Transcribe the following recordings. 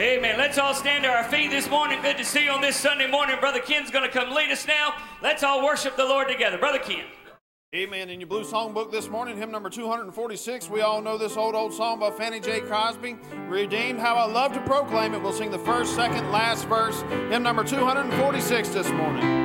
Amen. Let's all stand to our feet this morning. Good to see you on this Sunday morning. Brother Ken's going to come lead us now. Let's all worship the Lord together. Brother Ken. Amen. In your blue songbook this morning, hymn number 246, we all know this old, old song by Fannie J. Crosby, Redeemed. How I love to proclaim it. We'll sing the first, second, last verse, hymn number 246 this morning.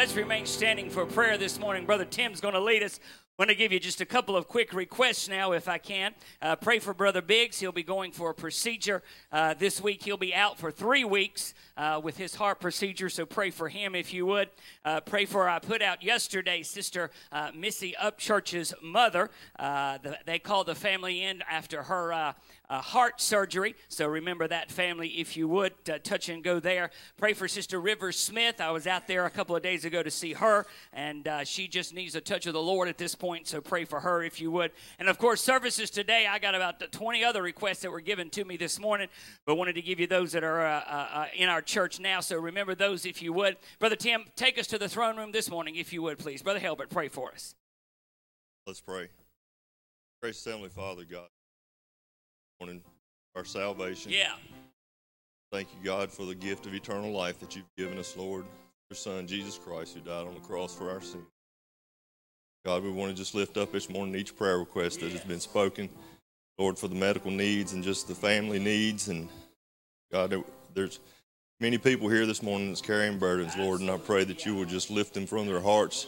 Let's remain standing for prayer this morning. Brother Tim's going to lead us. I'm going to give you just a couple of quick requests now, if I can. Uh, pray for Brother Biggs. He'll be going for a procedure uh, this week. He'll be out for three weeks uh, with his heart procedure, so pray for him if you would. Uh, pray for, I put out yesterday, Sister uh, Missy Upchurch's mother. Uh, the, they called the family in after her uh, heart surgery, so remember that family if you would. Uh, touch and go there. Pray for Sister Rivers Smith. I was out there a couple of days ago to see her, and uh, she just needs a touch of the Lord at this point, so pray for her if you would. And of course, services today, I got about 20 other requests that were given to me this morning, but wanted to give you those that are uh, uh, uh, in our church now, so remember those if you would. Brother Tim, take us to the throne room this morning if you would, please. Brother Helbert, pray for us. Let's pray. Gracious Heavenly Father, God, morning, our salvation. Yeah. Thank you, God, for the gift of eternal life that you've given us, Lord. Your Son, Jesus Christ, who died on the cross for our sins. God, we want to just lift up this morning each prayer request that has been spoken, Lord, for the medical needs and just the family needs. And God, there's many people here this morning that's carrying burdens, Lord, and I pray that you will just lift them from their hearts,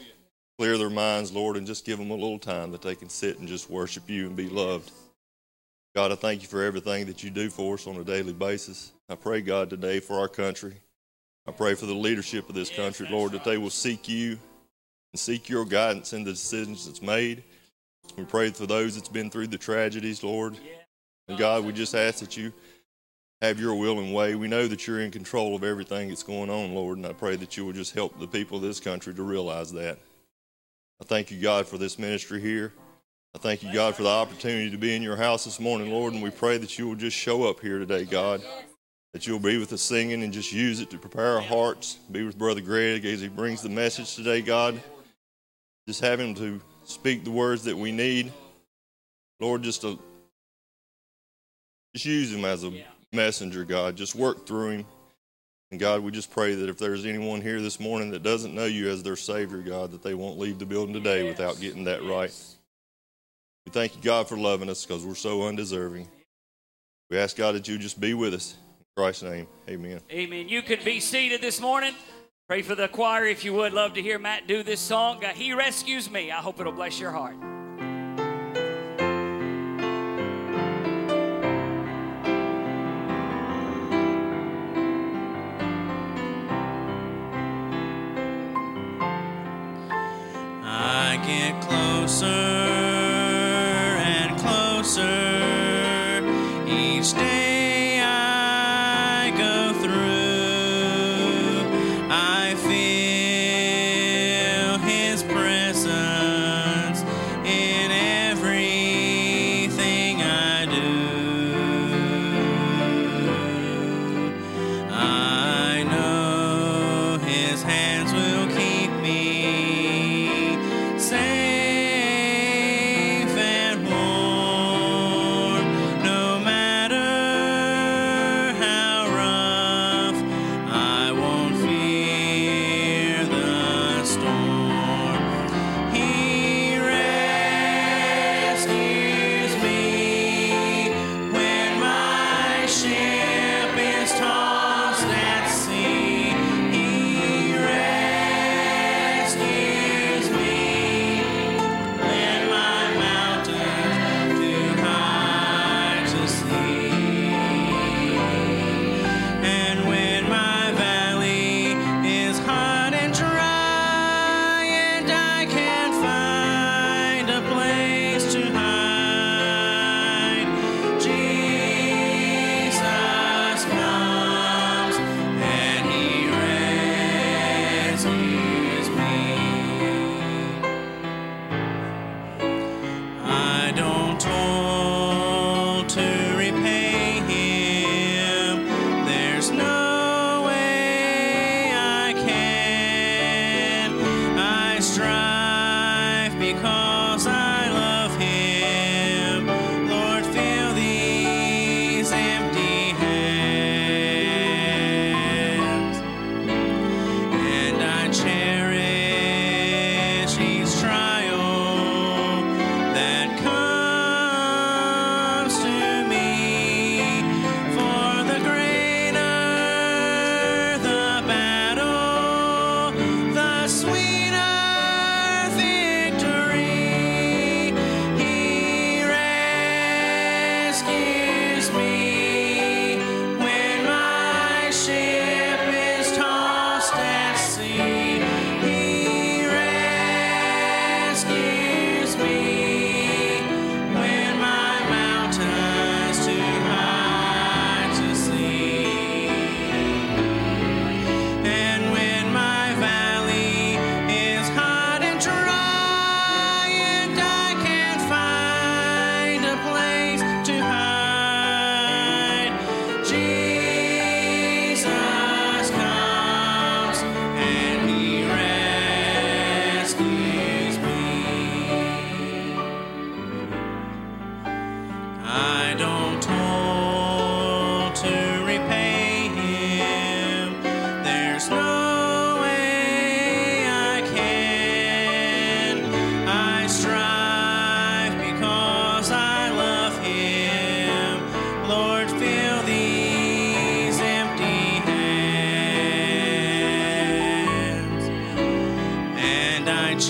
clear their minds, Lord, and just give them a little time that they can sit and just worship you and be loved. God, I thank you for everything that you do for us on a daily basis. I pray, God, today for our country. I pray for the leadership of this country, Lord, that they will seek you and seek your guidance in the decisions that's made. We pray for those that's been through the tragedies, Lord. And God, we just ask that you have your will and way. We know that you're in control of everything that's going on, Lord, and I pray that you will just help the people of this country to realize that. I thank you, God, for this ministry here. I thank you, God, for the opportunity to be in your house this morning, Lord, and we pray that you will just show up here today, God. That you'll be with us singing and just use it to prepare our hearts. Be with Brother Greg as he brings the message today, God. Just have him to speak the words that we need. Lord, just to just use him as a messenger, God. Just work through him. And God, we just pray that if there's anyone here this morning that doesn't know you as their Savior, God, that they won't leave the building today without getting that right. We thank you, God, for loving us because we're so undeserving. We ask God that you just be with us. In Christ's name, amen. Amen. You can be seated this morning. Pray for the choir if you would. Love to hear Matt do this song. Uh, he rescues me. I hope it'll bless your heart. I get closer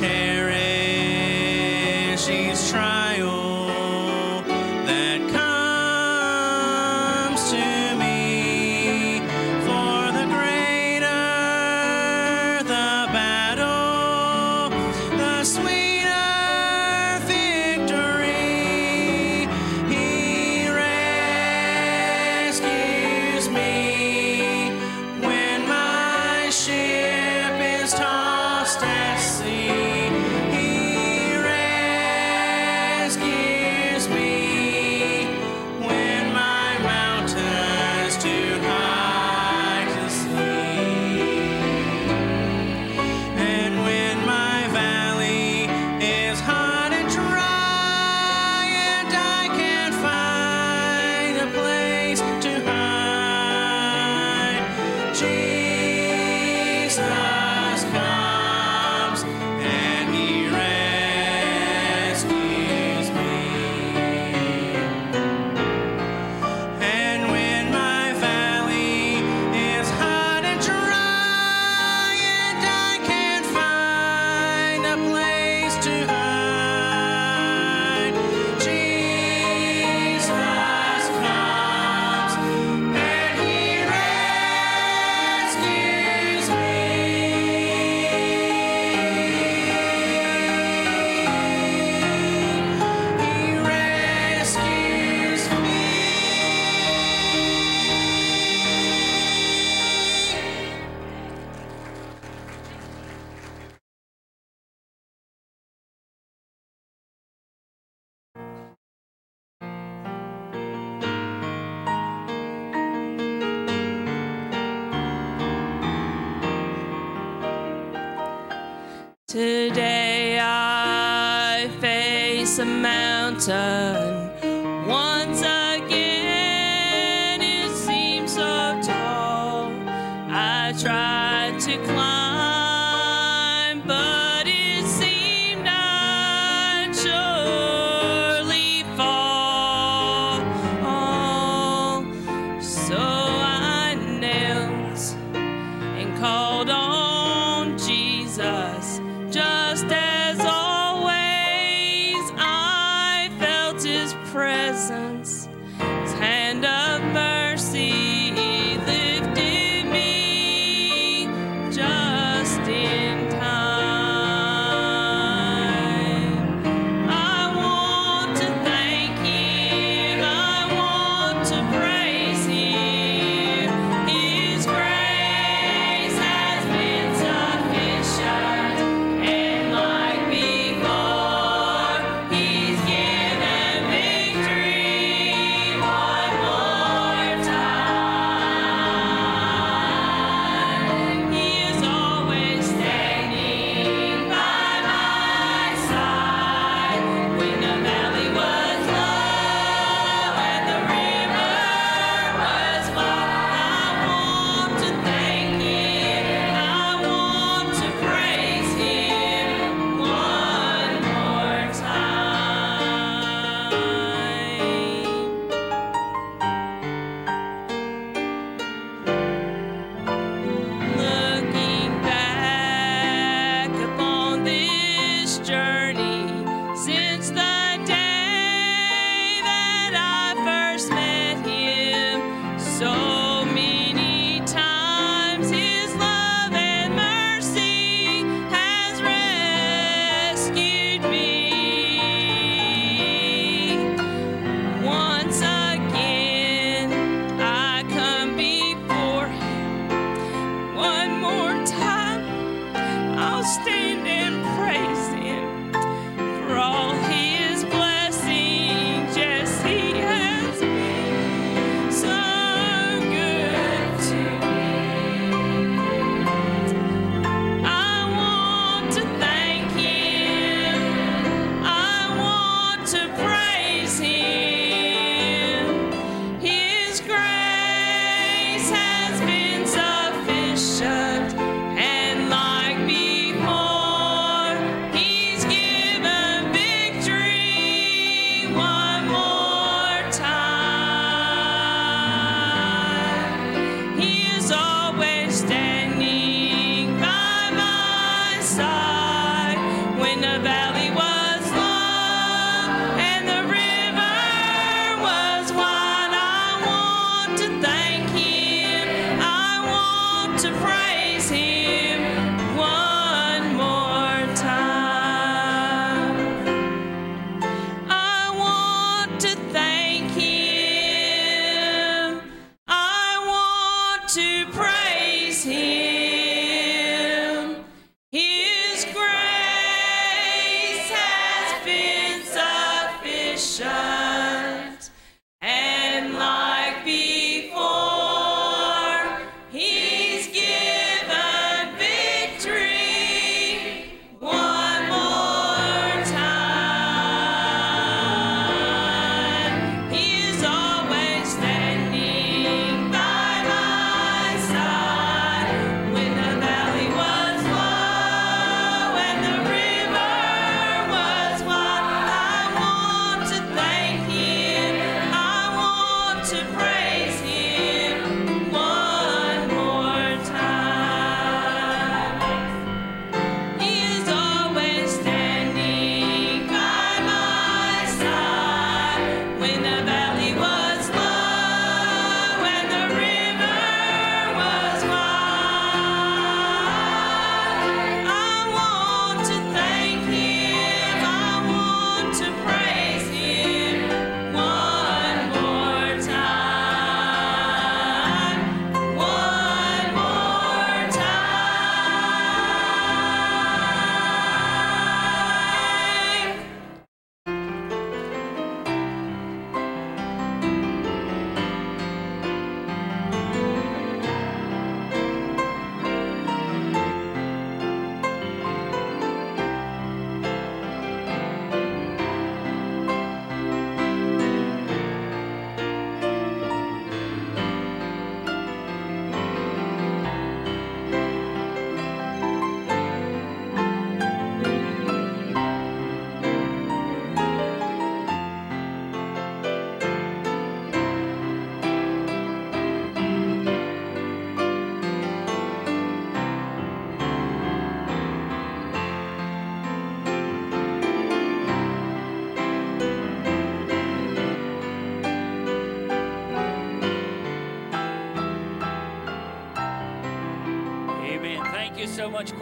and a mountain. Once again, I'll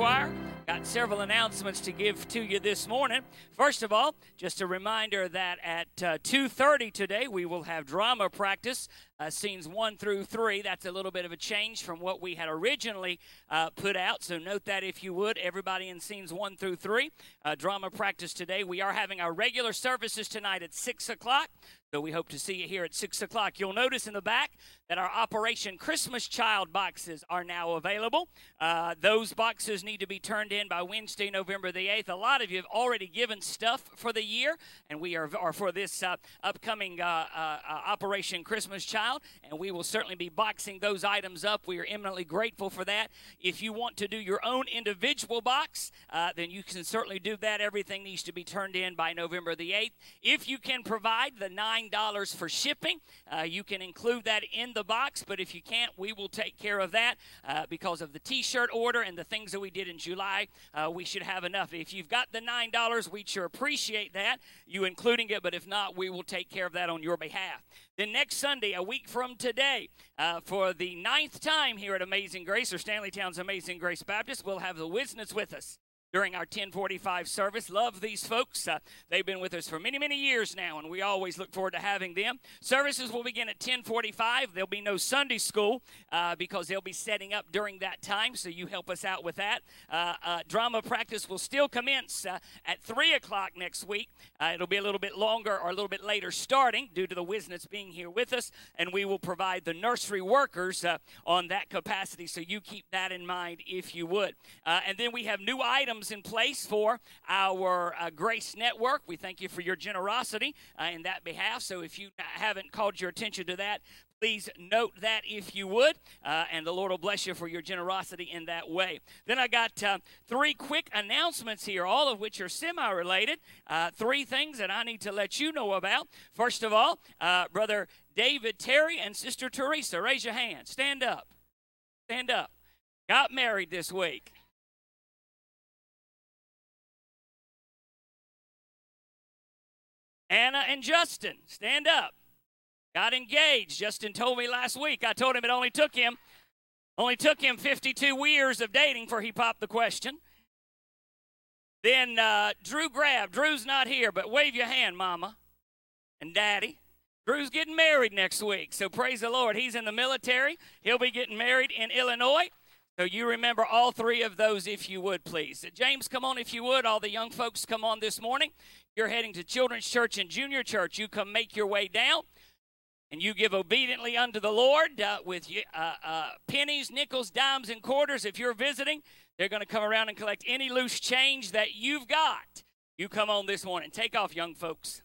choir. Got several announcements to give to you this morning. First of all, just a reminder that at uh, 2:30 today we will have drama practice, uh, scenes one through three. That's a little bit of a change from what we had originally uh, put out. So note that if you would, everybody in scenes one through three, uh, drama practice today. We are having our regular services tonight at six o'clock. So we hope to see you here at 6 o'clock. You'll notice in the back that our Operation Christmas Child boxes are now available. Uh, those boxes need to be turned in by Wednesday, November the 8th. A lot of you have already given stuff for the year, and we are, are for this uh, upcoming uh, uh, uh, Operation Christmas Child, and we will certainly be boxing those items up. We are eminently grateful for that. If you want to do your own individual box, uh, then you can certainly do that. Everything needs to be turned in by November the 8th. If you can provide the $9 for shipping, you can include that in the box, but if you can't, we will take care of that uh, because of the t shirt order and the things that we did in July. Uh, we should have enough. If you've got the $9, we'd sure appreciate that, you including it, but if not, we will take care of that on your behalf. Then next Sunday, a week from today, uh, for the ninth time here at Amazing Grace or Stanley Town's Amazing Grace Baptist, we'll have the Whisnants with us during our 1045 service. Love these folks. Uh, they've been with us for many, many years now, and we always look forward to having them. Services will begin at 1045. There'll be no Sunday school uh, because they'll be setting up during that time, so you help us out with that. Uh, uh drama practice will still commence uh, at 3 o'clock next week. Uh, it'll be a little bit longer or a little bit later starting due to the Whisnants being here with us, and we will provide the nursery workers on that capacity, so you keep that in mind if you would. and then we have new items in place for our uh, Grace Network. We thank you for your generosity uh, in that behalf. So if you haven't called your attention to that, please note that if you would, uh, and the Lord will bless you for your generosity in that way. Then I got uh, three quick announcements here, all of which are semi related. Uh, three things that I need to let you know about. First of all, uh, Brother David Terry and Sister Teresa, raise your hand. Stand up. Stand up. Got married this week. Anna and Justin, stand up. Got engaged. Justin told me last week. I told him it only took him only took him 52 years of dating for he popped the question. Then uh, Drew grabbed. Drew's not here, but wave your hand, Mama and Daddy. Drew's getting married next week, so praise the Lord. He's in the military. He'll be getting married in Illinois. So you remember all three of those if you would, please. James, come on if you would. All the young folks come on this morning. You're heading to Children's Church and Junior Church. You come make your way down and you give obediently unto the Lord uh, with uh, uh, pennies, nickels, dimes, and quarters. If you're visiting, they're going to come around and collect any loose change that you've got. You come on this morning. Take off, young folks.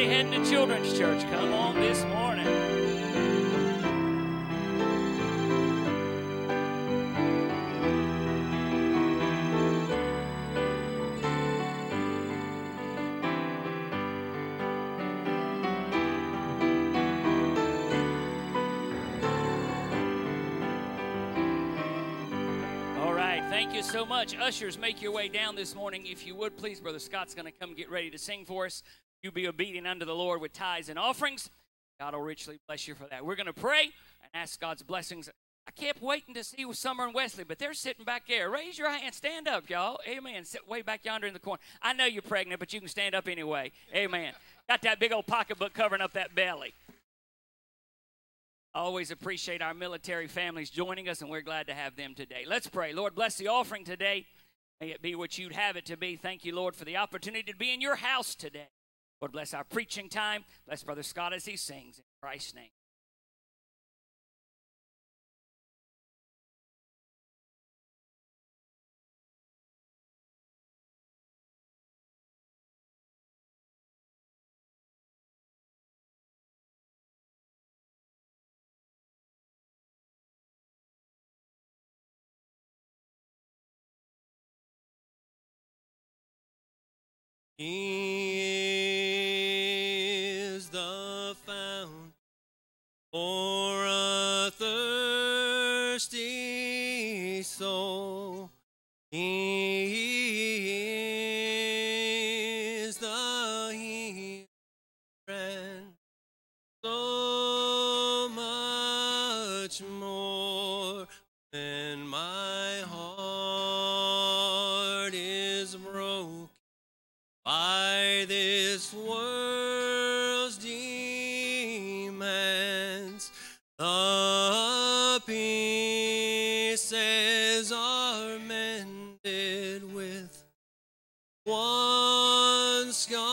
Everybody heading to children's church. Come on this morning. All right, thank you so much. Ushers, make your way down this morning. If you would, please, Brother Scott's going to come get ready to sing for us. You be obedient unto the Lord with tithes and offerings. God will richly bless you for that. We're going to pray and ask God's blessings. I kept waiting to see Summer and Wesley, but they're sitting back there. Raise your hand. Stand up, y'all. Amen. Sit way back yonder in the corner. I know you're pregnant, but you can stand up anyway. Amen. Got that big old pocketbook covering up that belly. Always appreciate our military families joining us, and we're glad to have them today. Let's pray. Lord, bless the offering today. May it be what you'd have it to be. Thank you, Lord, for the opportunity to be in your house today. Lord, bless our preaching time. Bless Brother Scott as he sings. In Christ's name. One scarred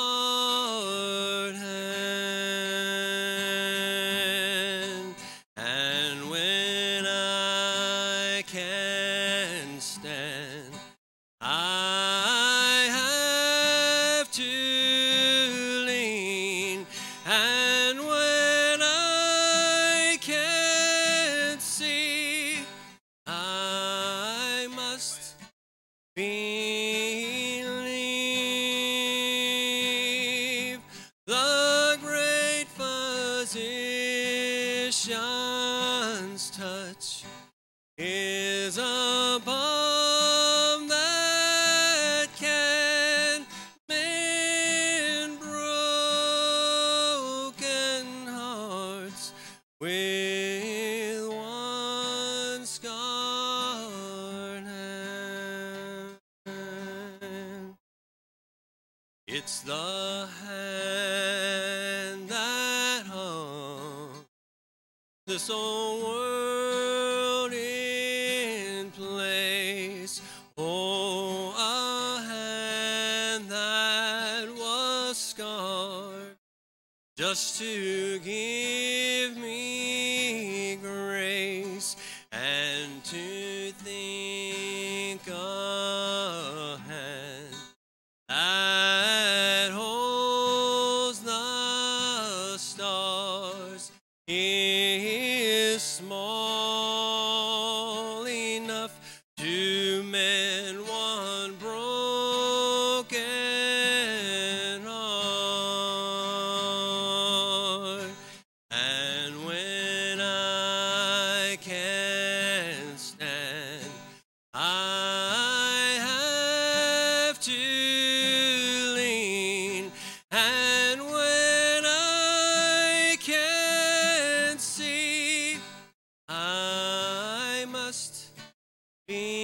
believe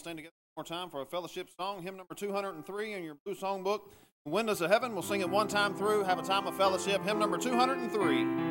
stand together one more time for a fellowship song, hymn number 203 in your blue songbook. Windows of Heaven, we'll sing it one time through, have a time of fellowship, hymn number 203.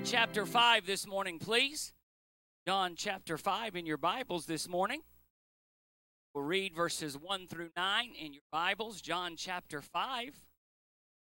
John chapter 5 this morning, please. John chapter 5 in your Bibles this morning. We'll read verses 1 through 9 in your Bibles, John chapter 5.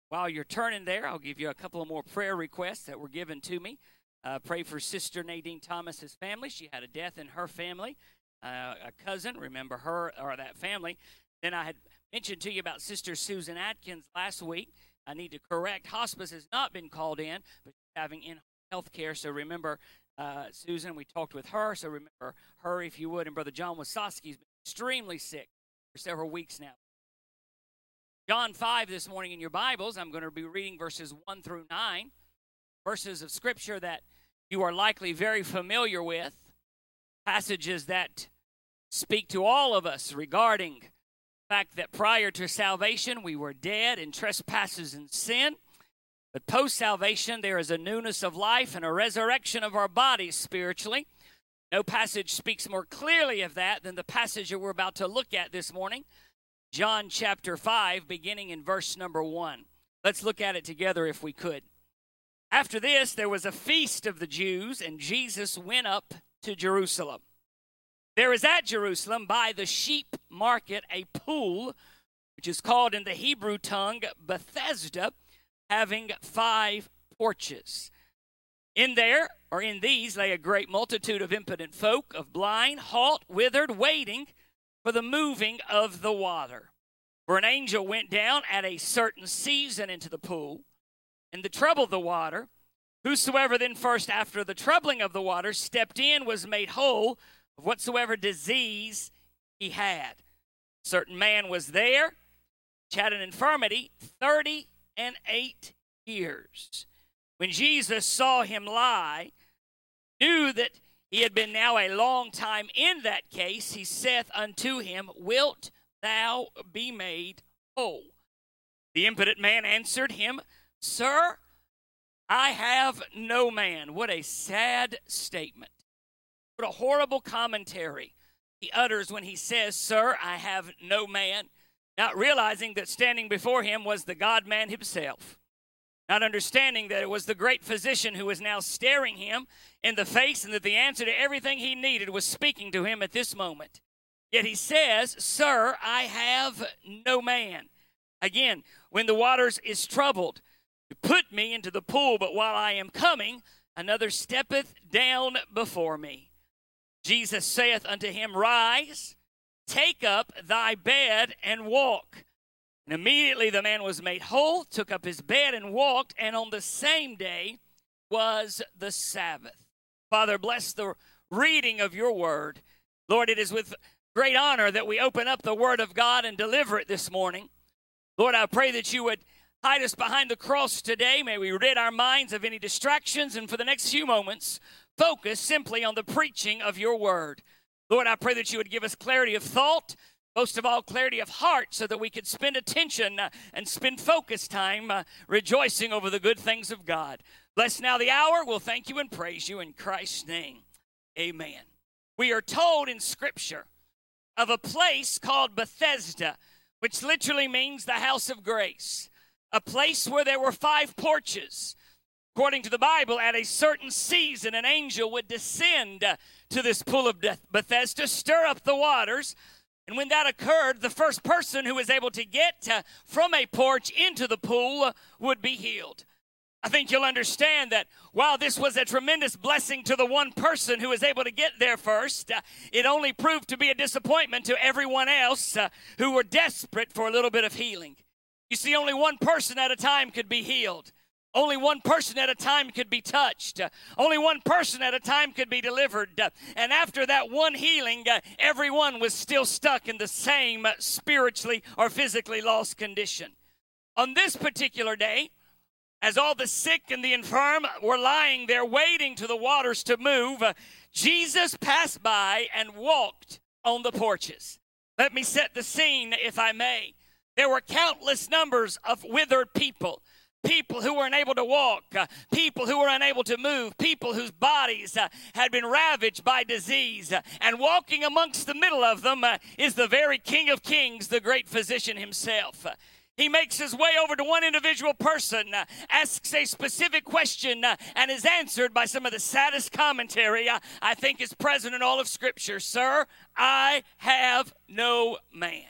While you're turning there, I'll give you a couple of more prayer requests that were given to me. Uh, pray for Sister Nadine Thomas's family. She had a death in her family, uh, a cousin. Remember her or that family. Then I had mentioned to you about Sister Susan Atkins last week. I need to correct. Hospice has not been called in, but having in health care. So remember uh, Susan. We talked with her. So remember her, if you would. And Brother John Wasowski's been extremely sick for several weeks now. John 5 this morning in your Bibles, I'm going to be reading verses 1 through 9, verses of Scripture that you are likely very familiar with, passages that speak to all of us regarding the fact that prior to salvation we were dead in trespasses and sin. But post salvation, there is a newness of life and a resurrection of our bodies spiritually. No passage speaks more clearly of that than the passage that we're about to look at this morning. John chapter 5, beginning in verse number 1. Let's look at it together if we could. After this, there was a feast of the Jews, and Jesus went up to Jerusalem. There is at Jerusalem by the sheep market a pool, which is called in the Hebrew tongue Bethesda, having five porches. In there, or in these, lay a great multitude of impotent folk, of blind, halt, withered, waiting for the moving of the water. For an angel went down at a certain season into the pool, and the trouble of the water. Whosoever then first after the troubling of the water stepped in was made whole of whatsoever disease he had. A Certain man was there, which had an infirmity thirty and eight years. When Jesus saw him lie, knew that he had been now a long time in that case, he saith unto him, Wilt thou be made whole? The impotent man answered him, Sir, I have no man. What a sad statement. What a horrible commentary he utters when he says, Sir, I have no man, not realizing that standing before him was the God man himself not understanding that it was the great physician who was now staring him in the face and that the answer to everything he needed was speaking to him at this moment. Yet he says, Sir, I have no man. Again, when the waters is troubled, put me into the pool, but while I am coming, another steppeth down before me. Jesus saith unto him, Rise, take up thy bed and walk. And immediately the man was made whole, took up his bed and walked, and on the same day was the Sabbath. Father, bless the reading of your word. Lord, it is with great honor that we open up the word of God and deliver it this morning. Lord, I pray that you would hide us behind the cross today. May we rid our minds of any distractions, and for the next few moments, focus simply on the preaching of your word. Lord, I pray that you would give us clarity of thought, most of all, clarity of heart, so that we could spend attention uh, and spend focus time uh, rejoicing over the good things of God. Bless now the hour. We'll thank you and praise you in Christ's name. Amen. We are told in Scripture of a place called Bethesda, which literally means the house of grace, a place where there were five porches. According to the Bible, at a certain season, an angel would descend uh, to this pool of Beth- Bethesda, stir up the waters, and when that occurred, the first person who was able to get uh, from a porch into the pool uh, would be healed. I think you'll understand that while this was a tremendous blessing to the one person who was able to get there first, it only proved to be a disappointment to everyone else who were desperate for a little bit of healing. You see, only one person at a time could be healed. Only one person at a time could be touched. Only one person at a time could be delivered. And after that one healing, everyone was still stuck in the same spiritually or physically lost condition. On this particular day, as all the sick and the infirm were lying there waiting to the waters to move, Jesus passed by and walked on the porches. Let me set the scene, if I may. There were countless numbers of withered people people who were unable to walk, uh, people who were unable to move, people whose bodies uh, had been ravaged by disease. Uh, and walking amongst the middle of them uh, is the very King of Kings, the great physician himself. He makes his way over to one individual person, uh, asks a specific question, uh, and is answered by some of the saddest commentary uh, I think is present in all of Scripture. Sir, I have no man.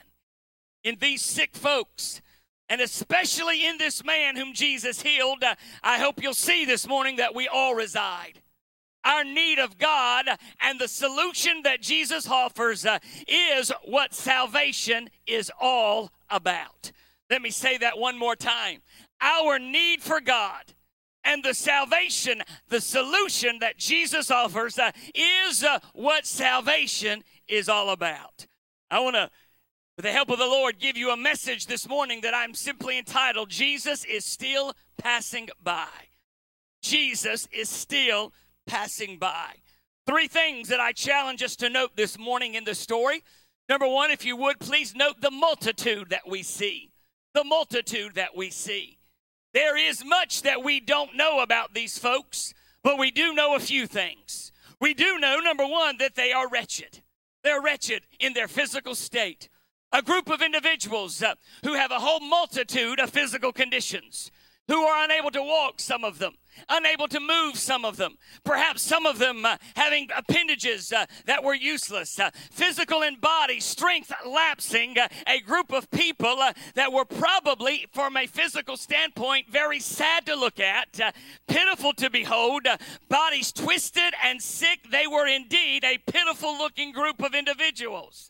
In these sick folks, and especially in this man whom Jesus healed, uh, I hope you'll see this morning that we all reside our need of God and the solution that Jesus offers uh, is what salvation is all about. Let me say that one more time. Our need for God and the salvation, the solution that Jesus offers uh, is uh, what salvation is all about. I want to with the help of the Lord, give you a message this morning that I'm simply entitled Jesus is Still Passing By. Jesus is still passing by. Three things that I challenge us to note this morning in the story. Number one, if you would, please note the multitude that we see. The multitude that we see. There is much that we don't know about these folks, but we do know a few things. We do know, number one, that they are wretched. They're wretched in their physical state. A group of individuals uh, who have a whole multitude of physical conditions, who are unable to walk, some of them, unable to move, some of them, perhaps some of them uh, having appendages uh, that were useless, uh, physical and body strength lapsing, uh, a group of people uh, that were probably, from a physical standpoint, very sad to look at, pitiful to behold, bodies twisted and sick. They were indeed a pitiful looking group of individuals.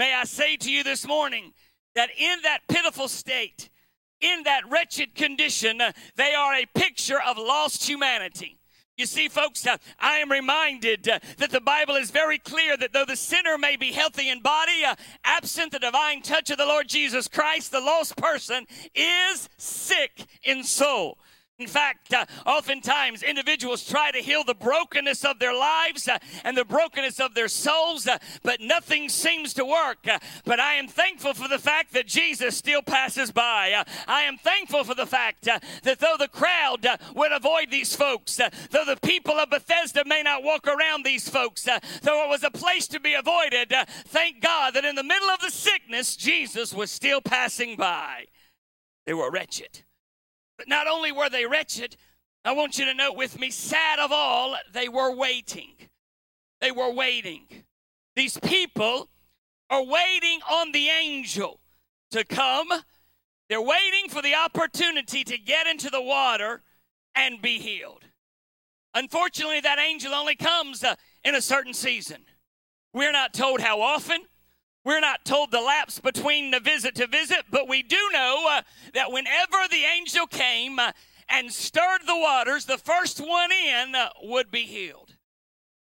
May I say to you this morning that in that pitiful state, in that wretched condition, uh, they are a picture of lost humanity. You see, folks, uh, I am reminded uh, that the Bible is very clear that though the sinner may be healthy in body, uh, absent the divine touch of the Lord Jesus Christ, the lost person is sick in soul. In fact, uh, oftentimes individuals try to heal the brokenness of their lives uh, and the brokenness of their souls, uh, but nothing seems to work. Uh, but I am thankful for the fact that Jesus still passes by. Uh, I am thankful for the fact uh, that though the crowd would avoid these folks, though the people of Bethesda may not walk around these folks, though it was a place to be avoided, thank God that in the middle of the sickness, Jesus was still passing by. They were wretched. But not only were they wretched, I want you to note with me, sad of all, they were waiting. They were waiting. These people are waiting on the angel to come. They're waiting for the opportunity to get into the water and be healed. Unfortunately, that angel only comes uh, in a certain season. We're not told how often. We're not told the lapse between the visit to visit, but we do know uh, that whenever the angel came uh, and stirred the waters, the first one in uh, would be healed.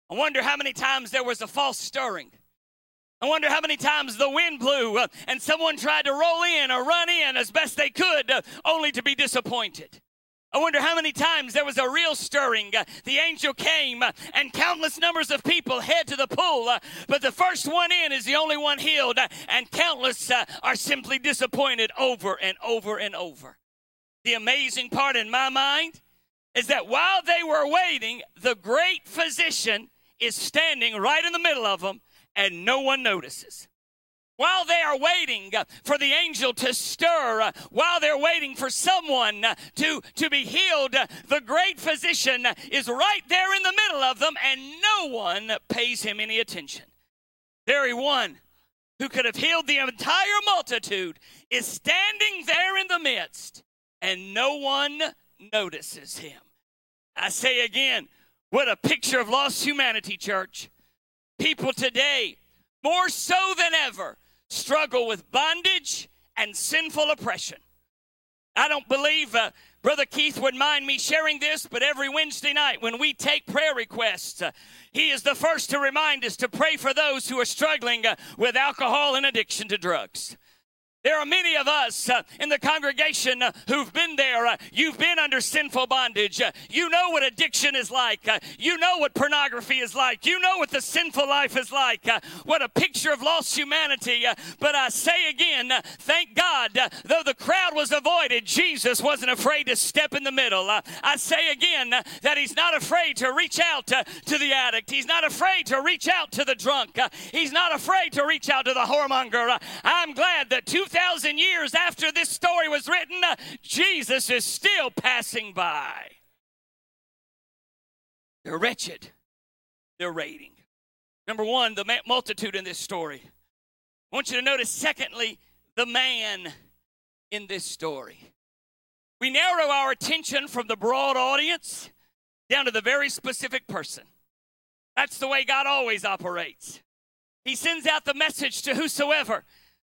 I wonder how many times there was a false stirring. I wonder how many times the wind blew uh, and someone tried to roll in or run in as best they could, uh, only to be disappointed. I wonder how many times there was a real stirring. Uh, the angel came uh, and countless numbers of people head to the pool, uh, but the first one in is the only one healed, and countless are simply disappointed over and over and over. The amazing part in my mind is that while they were waiting, the great physician is standing right in the middle of them, and no one notices while they are waiting uh, for the angel to stir, uh, while they're waiting for someone uh, to, to be healed, the great physician is right there in the middle of them, and no one pays him any attention. Very one who could have healed the entire multitude is standing there in the midst, and no one notices him. I say again, what a picture of lost humanity, church. People today, more so than ever, struggle with bondage and sinful oppression. I don't believe uh, Brother Keith would mind me sharing this, but every Wednesday night when we take prayer requests, uh, he is the first to remind us to pray for those who are struggling uh, with alcohol and addiction to drugs. There are many of us uh, in the congregation uh, who've been there. Uh, you've been under sinful bondage. Uh, you know what addiction is like. Uh, you know what pornography is like. You know what the sinful life is like. Uh, what a picture of lost humanity. But I say again, thank God, though the crowd was avoided, Jesus wasn't afraid to step in the middle. I say again that he's not afraid to reach out to the addict. He's not afraid to reach out to the drunk. He's not afraid to reach out to the whoremonger. I'm glad that 2,000 2,000 years after this story was written, uh, Jesus is still passing by. They're wretched. They're raiding. Number one, the multitude in this story. I want you to notice, secondly, the man in this story. We narrow our attention from the broad audience down to the very specific person. That's the way God always operates. He sends out the message to whosoever,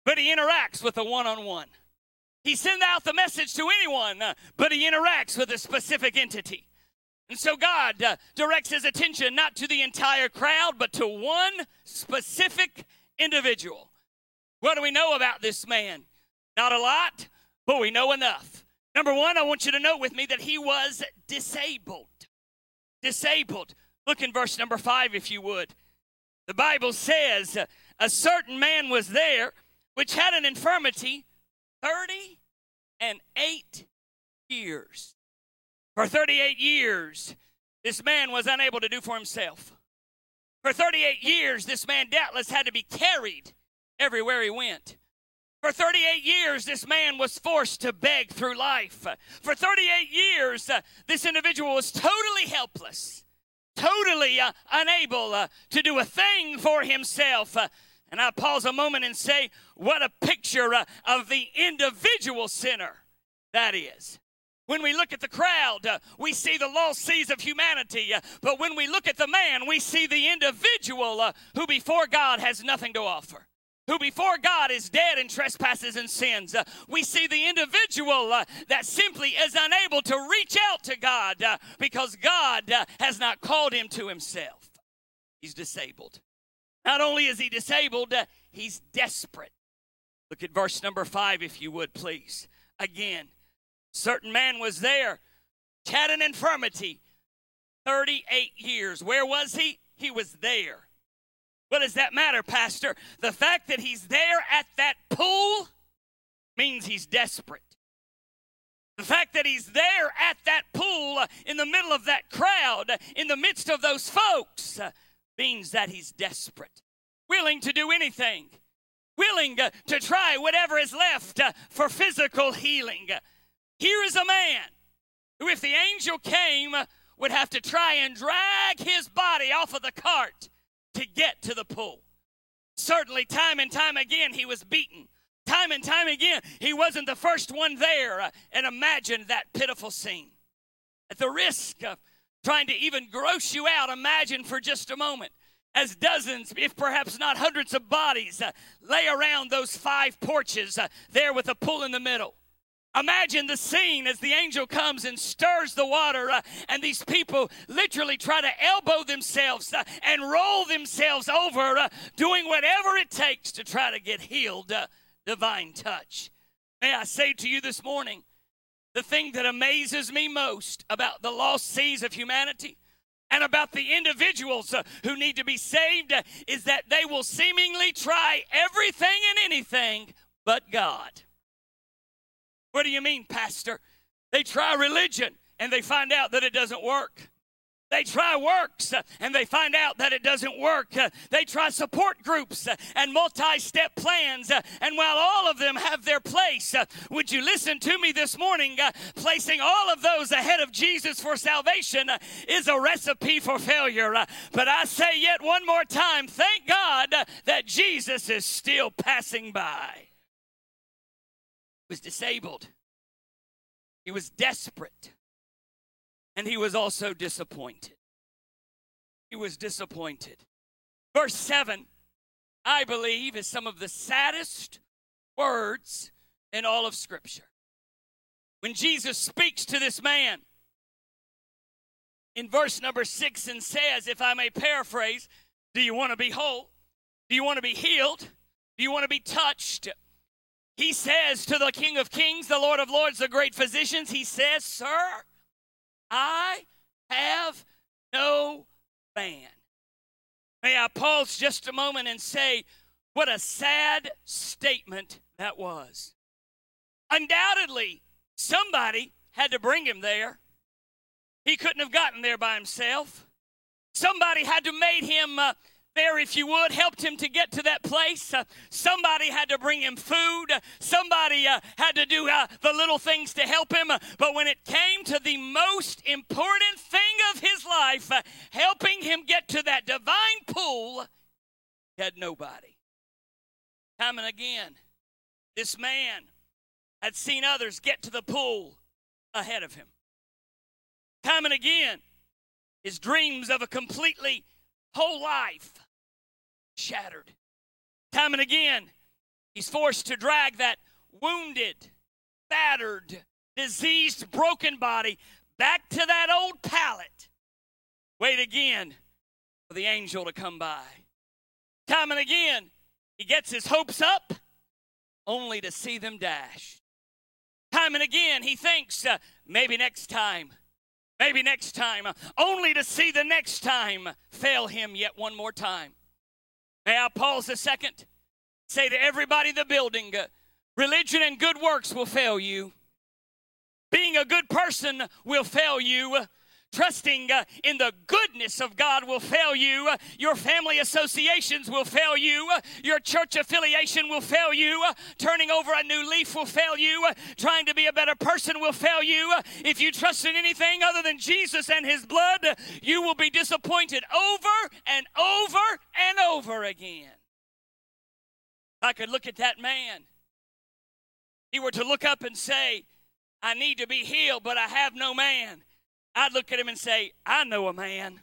but he interacts with a one on one. He sends out the message to anyone, uh, but he interacts with a specific entity. And so God uh, directs his attention not to the entire crowd, but to one specific individual. What do we know about this man? Not a lot, but we know enough. Number one, I want you to note with me that he was disabled. Disabled. Look in verse number five, if you would. The Bible says, uh, A certain man was there which had an infirmity 30 and 8 years. For 38 years, this man was unable to do for himself. For 38 years, this man doubtless had to be carried everywhere he went. For 38 years, this man was forced to beg through life. For 38 years, uh, this individual was totally helpless, totally uh, unable uh, to do a thing for himself. And I pause a moment and say, what a picture uh, of the individual sinner that is. When we look at the crowd, uh, we see the lost seas of humanity. uh, but when we look at the man, we see the individual uh, who before God has nothing to offer. Who before God is dead in trespasses and sins. Uh, we see the individual uh, that simply is unable to reach out to God uh, because God has not called him to himself. He's disabled. Not only is he disabled, uh, he's desperate. Look at verse number five, if you would, please. Again, certain man was there, had an infirmity, 38 years. Where was he? He was there. What does that matter, Pastor? The fact that he's there at that pool means he's desperate. The fact that he's there at that pool uh, in the middle of that crowd, in the midst of those folks, uh, means that he's desperate, willing to do anything, willing uh, to try whatever is left uh, for physical healing. Here is a man who, if the angel came, uh, would have to try and drag his body off of the cart to get to the pool. Certainly, time and time again, he was beaten. Time and time again, he wasn't the first one there. And imagine that pitiful scene. At the risk of trying to even gross you out, imagine for just a moment as dozens, if perhaps not hundreds of bodies uh, lay around those five porches uh, there with a pool in the middle. Imagine the scene as the angel comes and stirs the water, uh, and these people literally try to elbow themselves uh, and roll themselves over, uh, doing whatever it takes to try to get healed. Uh, divine touch. May I say to you this morning, the thing that amazes me most about the lost seas of humanity and about the individuals uh, who need to be saved uh, is that they will seemingly try everything and anything but God. What do you mean, Pastor? They try religion and they find out that it doesn't work. They try works uh, and they find out that it doesn't work. Uh, They try support groups uh, and multi step plans. And while all of them have their place, would you listen to me this morning? Placing all of those ahead of Jesus for salvation is a recipe for failure. But I say yet one more time thank God that Jesus is still passing by. He was disabled, he was desperate and he was also disappointed. He was disappointed. Verse 7, I believe, is some of the saddest words in all of Scripture. When Jesus speaks to this man in verse number 6 and says, if I may paraphrase, Do you want to be whole? Do you want to be healed? Do you want to be touched? He says to the King of Kings, the Lord of Lords, the great physicians, He says, Sir, I have no man. May I pause just a moment and say, what a sad statement that was. Undoubtedly, somebody had to bring him there. He couldn't have gotten there by himself. Somebody had to made him uh, there, if you would, helped him to get to that place. Uh, somebody had to bring him food. Somebody uh, had to do uh, the little things to help him. But when it came to the most important thing of his life, uh, helping him get to that divine pool, he had nobody. Time and again, this man had seen others get to the pool ahead of him. Time and again, his dreams of a completely whole life shattered. Time and again, he's forced to drag that wounded, battered, diseased, broken body back to that old pallet. Wait again for the angel to come by. Time and again, he gets his hopes up only to see them dashed. Time and again, he thinks uh, maybe next time, maybe next time, uh, only to see the next time fail him yet one more time. May I pause a second? Say to everybody in the building uh, religion and good works will fail you. Being a good person will fail you. Trusting uh, in the goodness of God will fail you. Uh, your family associations will fail you. Uh, your church affiliation will fail you. Turning over a new leaf will fail you. Trying to be a better person will fail you. If you trust in anything other than Jesus and His blood, you will be disappointed over and over and over again. I could look at that man. He were to look up and say, I need to be healed, but I have no man. I'd look at him and say, I know a man.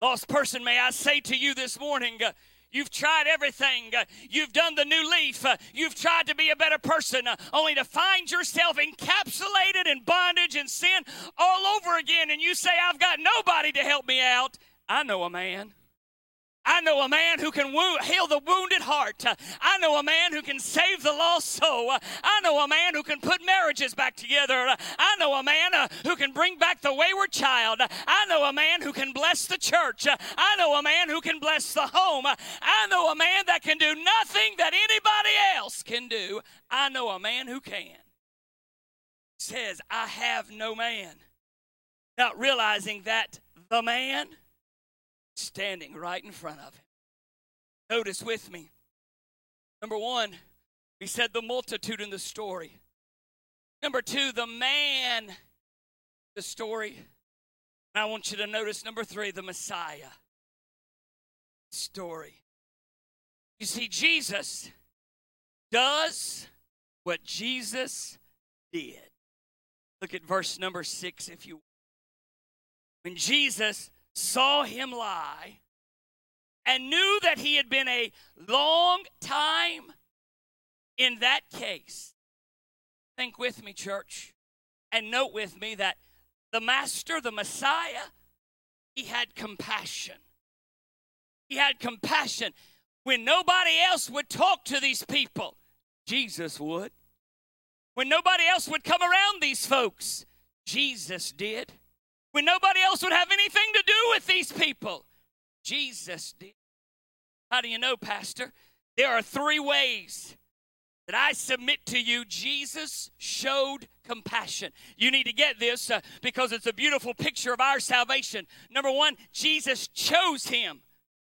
Lost person, may I say to you this morning, uh, You've tried everything. Uh, You've done the new leaf. Uh, You've tried to be a better person, uh, only to find yourself encapsulated in bondage and sin all over again. And you say, I've got nobody to help me out. I know a man. I know a man who can heal the wounded heart. I know a man who can save the lost soul. I know a man who can put marriages back together. I know a man uh, who can bring back the wayward child. I know a man who can bless the church. I know a man who can bless the home. I know a man that can do nothing that anybody else can do. I know a man who can. Says, I have no man. Not realizing that the man standing right in front of him. Notice with me. Number one, we said the multitude in the story. Number two, the man, the story. And I want you to notice number three, the Messiah story. You see, Jesus does what Jesus did. Look at verse number six, if you when Jesus saw him lie and knew that he had been a long time in that case. Think with me, church, and note with me that the Master, the Messiah, he had compassion. He had compassion. When nobody else would talk to these people, Jesus would. When nobody else would come around these folks, Jesus did. When nobody else would have anything to do with these people, Jesus did. How do you know, Pastor? There are three ways that I submit to you Jesus showed compassion. You need to get this uh, because it's a beautiful picture of our salvation. Number one, Jesus chose him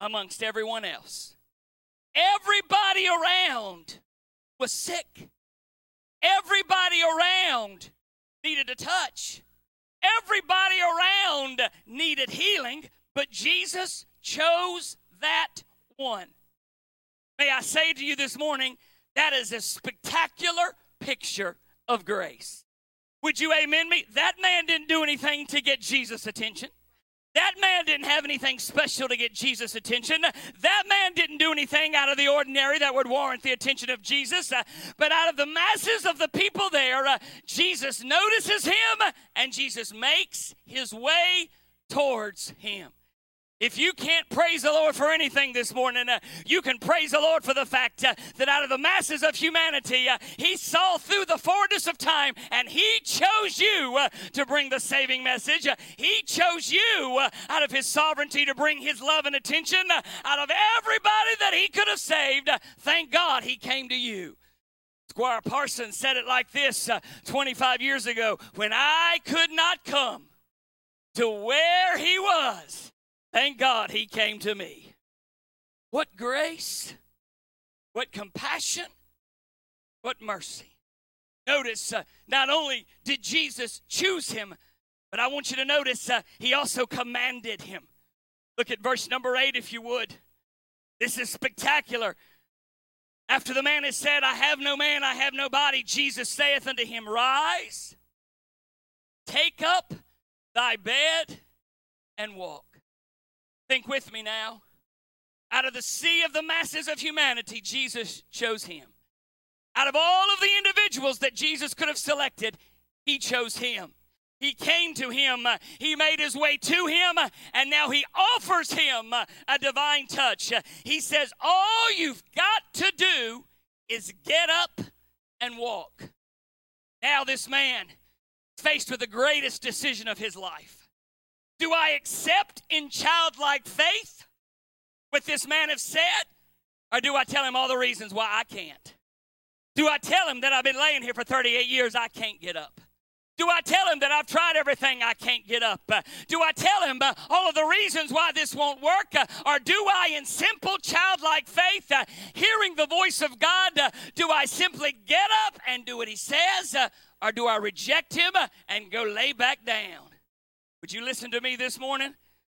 amongst everyone else. Everybody around was sick, everybody around needed a touch. Everybody around needed healing, but Jesus chose that one. May I say to you this morning, that is a spectacular picture of grace. Would you amen me? That man didn't do anything to get Jesus' attention. That man didn't have anything special to get Jesus' attention. That man didn't do anything out of the ordinary that would warrant the attention of Jesus. Uh, but out of the masses of the people there, uh, Jesus notices him and Jesus makes his way towards him. If you can't praise the Lord for anything this morning, uh, you can praise the Lord for the fact uh, that out of the masses of humanity, uh, He saw through the forwardness of time and He chose you uh, to bring the saving message. Uh, he chose you uh, out of His sovereignty to bring His love and attention. Out of everybody that He could have saved, thank God He came to you. Squire Parsons said it like this uh, 25 years ago when I could not come to where He was Thank God he came to me. What grace, what compassion, what mercy. Notice, uh, not only did Jesus choose him, but I want you to notice uh, he also commanded him. Look at verse number eight, if you would. This is spectacular. After the man has said, I have no man, I have no body, Jesus saith unto him, Rise, take up thy bed, and walk. Think with me now. Out of the sea of the masses of humanity, Jesus chose him. Out of all of the individuals that Jesus could have selected, he chose him. He came to him, he made his way to him, and now he offers him a divine touch. He says, All you've got to do is get up and walk. Now, this man is faced with the greatest decision of his life. Do I accept in childlike faith what this man has said, or do I tell him all the reasons why I can't? Do I tell him that I've been laying here for 38 years, I can't get up? Do I tell him that I've tried everything, I can't get up? Uh, do I tell him uh, all of the reasons why this won't work? Uh, or do I, in simple childlike faith, uh, hearing the voice of God, uh, do I simply get up and do what he says? Uh, or do I reject him and go lay back down? Would you listen to me this morning?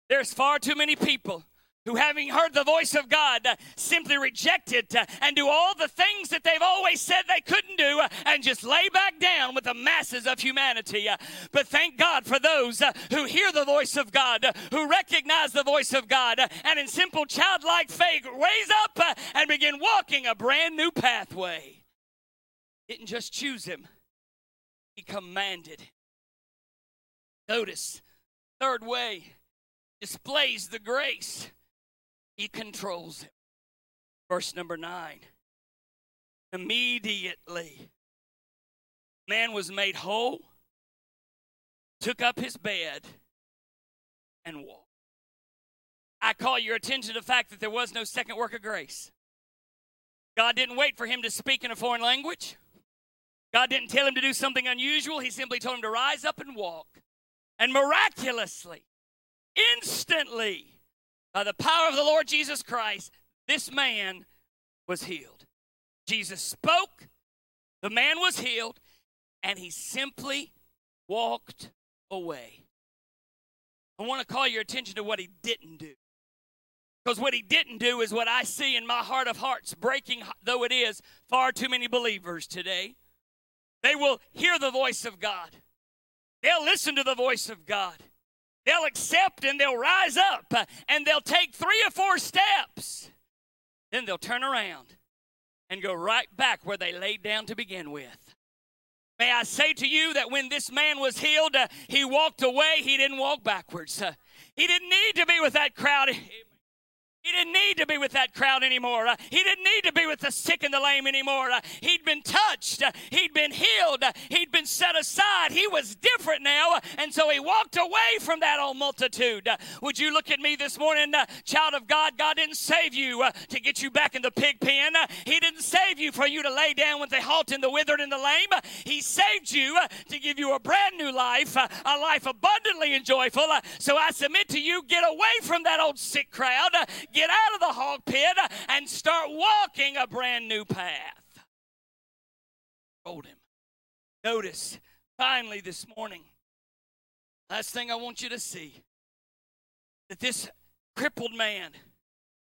There's far too many people who, having heard the voice of God, uh, simply reject it uh, and do all the things that they've always said they couldn't do uh, and just lay back down with the masses of humanity. Uh, but thank God for those uh, who hear the voice of God, uh, who recognize the voice of God, and in simple childlike faith raise up and begin walking a brand new pathway. Didn't just choose him, he commanded. Notice, third way displays the grace he controls it. Verse number nine. Immediately, man was made whole, took up his bed, and walked. I call your attention to the fact that there was no second work of grace. God didn't wait for him to speak in a foreign language. God didn't tell him to do something unusual. He simply told him to rise up and walk. And miraculously, instantly, by the power of the Lord Jesus Christ, this man was healed. Jesus spoke, the man was healed, and he simply walked away. I want to call your attention to what he didn't do. Because what he didn't do is what I see in my heart of hearts, breaking though it is, far too many believers today. They will hear the voice of God, they'll listen to the voice of God. They'll accept and they'll rise up uh, and they'll take three or four steps. Then they'll turn around and go right back where they laid down to begin with. May I say to you that when this man was healed, uh, he walked away, he didn't walk backwards. Uh, he didn't need to be with that crowd. He didn't need to be with that crowd anymore. Uh, he didn't need to be with the sick and the lame anymore. Uh, he'd been touched. Uh, he'd been healed. Uh, he'd been set aside. He was different now. Uh, and so he walked away from that old multitude. Uh, would you look at me this morning, child of God? God didn't save you to get you back in the pig pen. He didn't save you for you to lay down with the halt and the withered and the lame. He saved you to give you a brand new life, a life abundantly and joyful. So I submit to you, get away from that old sick crowd. Get out of the hog pit and start walking a brand new path. Told him. Notice, finally, this morning, last thing I want you to see that this crippled man,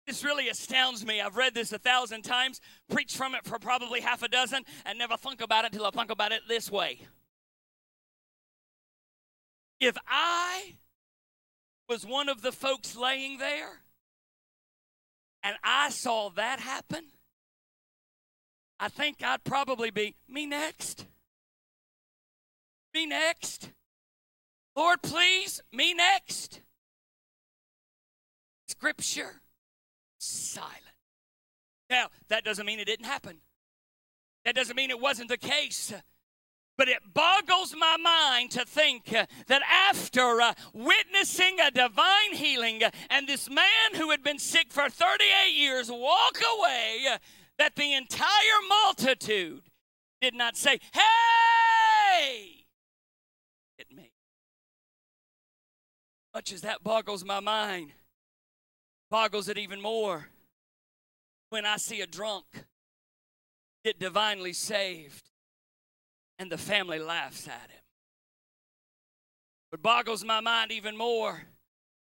this really astounds me. I've read this a thousand times, preached from it for probably half a dozen, and never think about it till I think about it this way. If I was one of the folks laying there, and I saw that happen, I think I'd probably be me next. Me next. Lord, please, me next. Scripture, silent. Now, that doesn't mean it didn't happen. That doesn't mean it wasn't the case. But it boggles my mind to think uh, that after uh, witnessing a divine healing uh, and this man who had been sick for 38 years walk away, that the entire multitude did not say, Hey! It me. Much as that boggles my mind, Boggles it even more when I see a drunk get divinely saved and the family laughs at him. What boggles my mind even more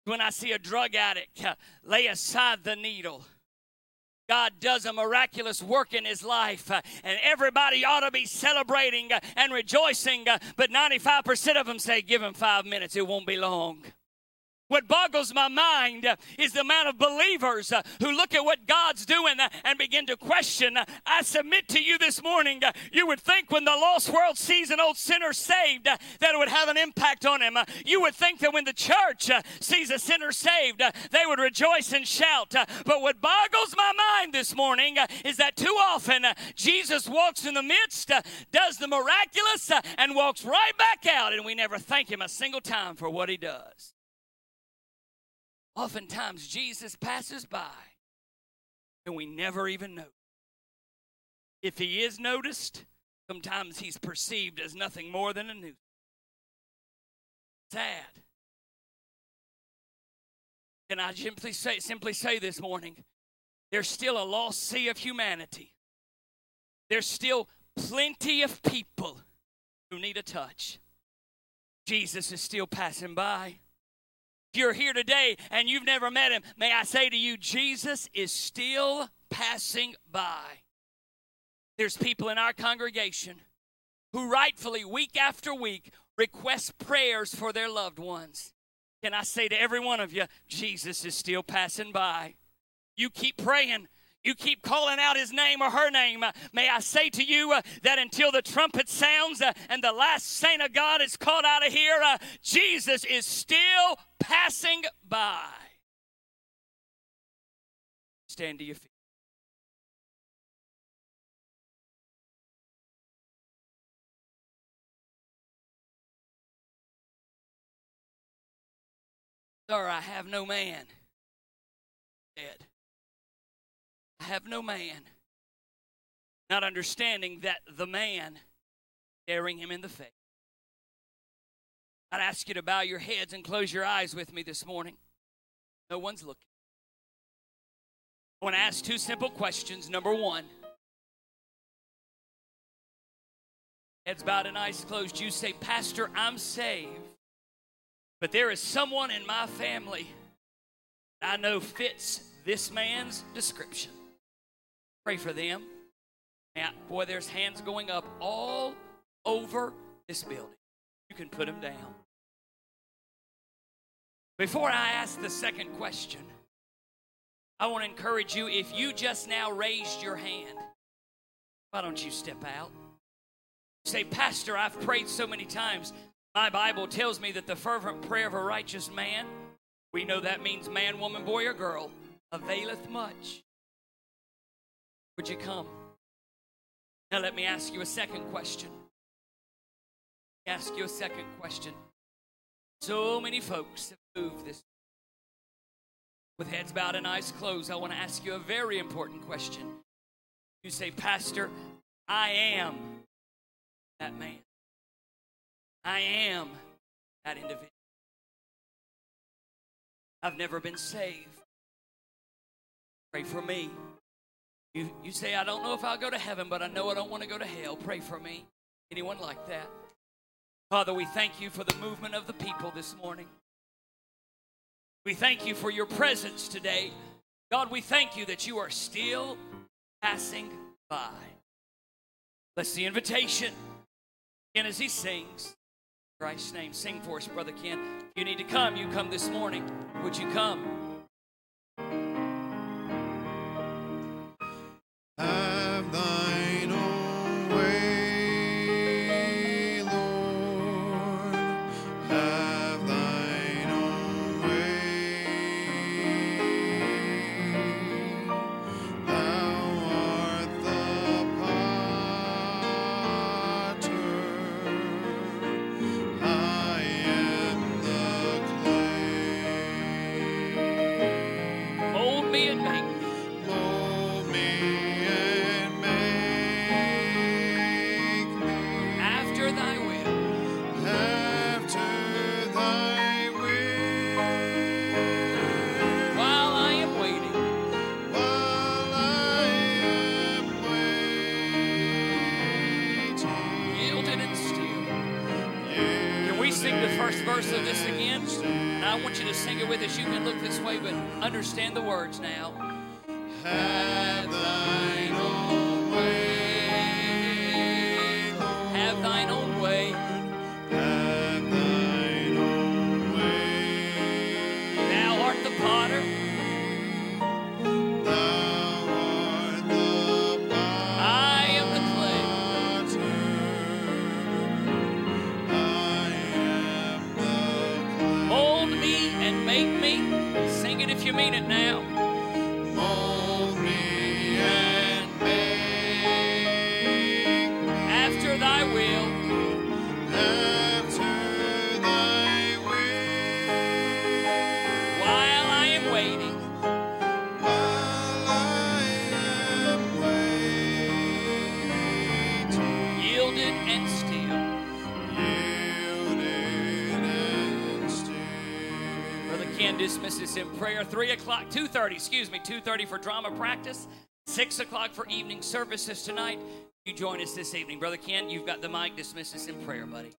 when I see a drug addict uh, lay aside the needle. God does a miraculous work in his life, uh, and everybody ought to be celebrating uh, and rejoicing, but 95% of them say, Give him five minutes, it won't be long. What boggles my mind is the amount of believers uh, who look at what God's doing uh, and begin to question. Uh, I submit to you this morning, uh, you would think when the lost world sees an old sinner saved, uh, that it would have an impact on him. Uh, you would think that when the church sees a sinner saved, they would rejoice and shout. But what boggles my mind this morning is that too often Jesus walks in the midst, does the miraculous, and walks right back out, and we never thank him a single time for what he does. Oftentimes, Jesus passes by and we never even know. If he is noticed, sometimes he's perceived as nothing more than a nuisance. Sad. Can I simply say, simply say this morning? There's still a lost sea of humanity. There's still plenty of people who need a touch. Jesus is still passing by. You're here today and you've never met him, may I say to you, Jesus is still passing by. There's people in our congregation who rightfully, week after week, request prayers for their loved ones. Can I say to every one of you, Jesus is still passing by? You keep praying. You keep calling out his name or her name. Uh, may I say to you uh, that until the trumpet sounds uh, and the last saint of God is called out of here, Jesus is still passing by. Stand to your feet. Sir, I have no man. Dead. I have no man. Not understanding that the man staring him in the face. I'd ask you to bow your heads and close your eyes with me this morning. No one's looking. I want to ask two simple questions. Number one, heads bowed and eyes closed. You say, Pastor, I'm saved, but there is someone in my family I know fits this man's description. Pray for them. Now, boy, there's hands going up all over this building. You can put them down. Before I ask the second question, I want to encourage you if you just now raised your hand, why don't you step out? Say, Pastor, I've prayed so many times. My Bible tells me that the fervent prayer of a righteous man, we know that means man, woman, boy, or girl, availeth much. Would you come? Now, let me ask you a second question. Ask you a second question. So many folks have moved this. With heads bowed and eyes closed, I want to ask you a very important question. You say, Pastor, I am that man. I am that individual. I've never been saved. Pray for me. You, you say, I don't know if I'll go to heaven, but I know I don't want to go to hell. Pray for me. Anyone like that? Father, we thank you for the movement of the people this morning. We thank you for your presence today. God, we thank you that you are still passing by. Bless the invitation. And as he sings, in Christ's name, sing for us, Brother Ken. If you need to come, you come this morning. Would you come? Sing it with us. You can look this way, but understand the words now. 3 o'clock, 2.30, excuse me, 2.30 for drama practice, 6 o'clock for evening services tonight. You join us this evening. Brother Ken, you've got the mic. Dismiss us in prayer, buddy.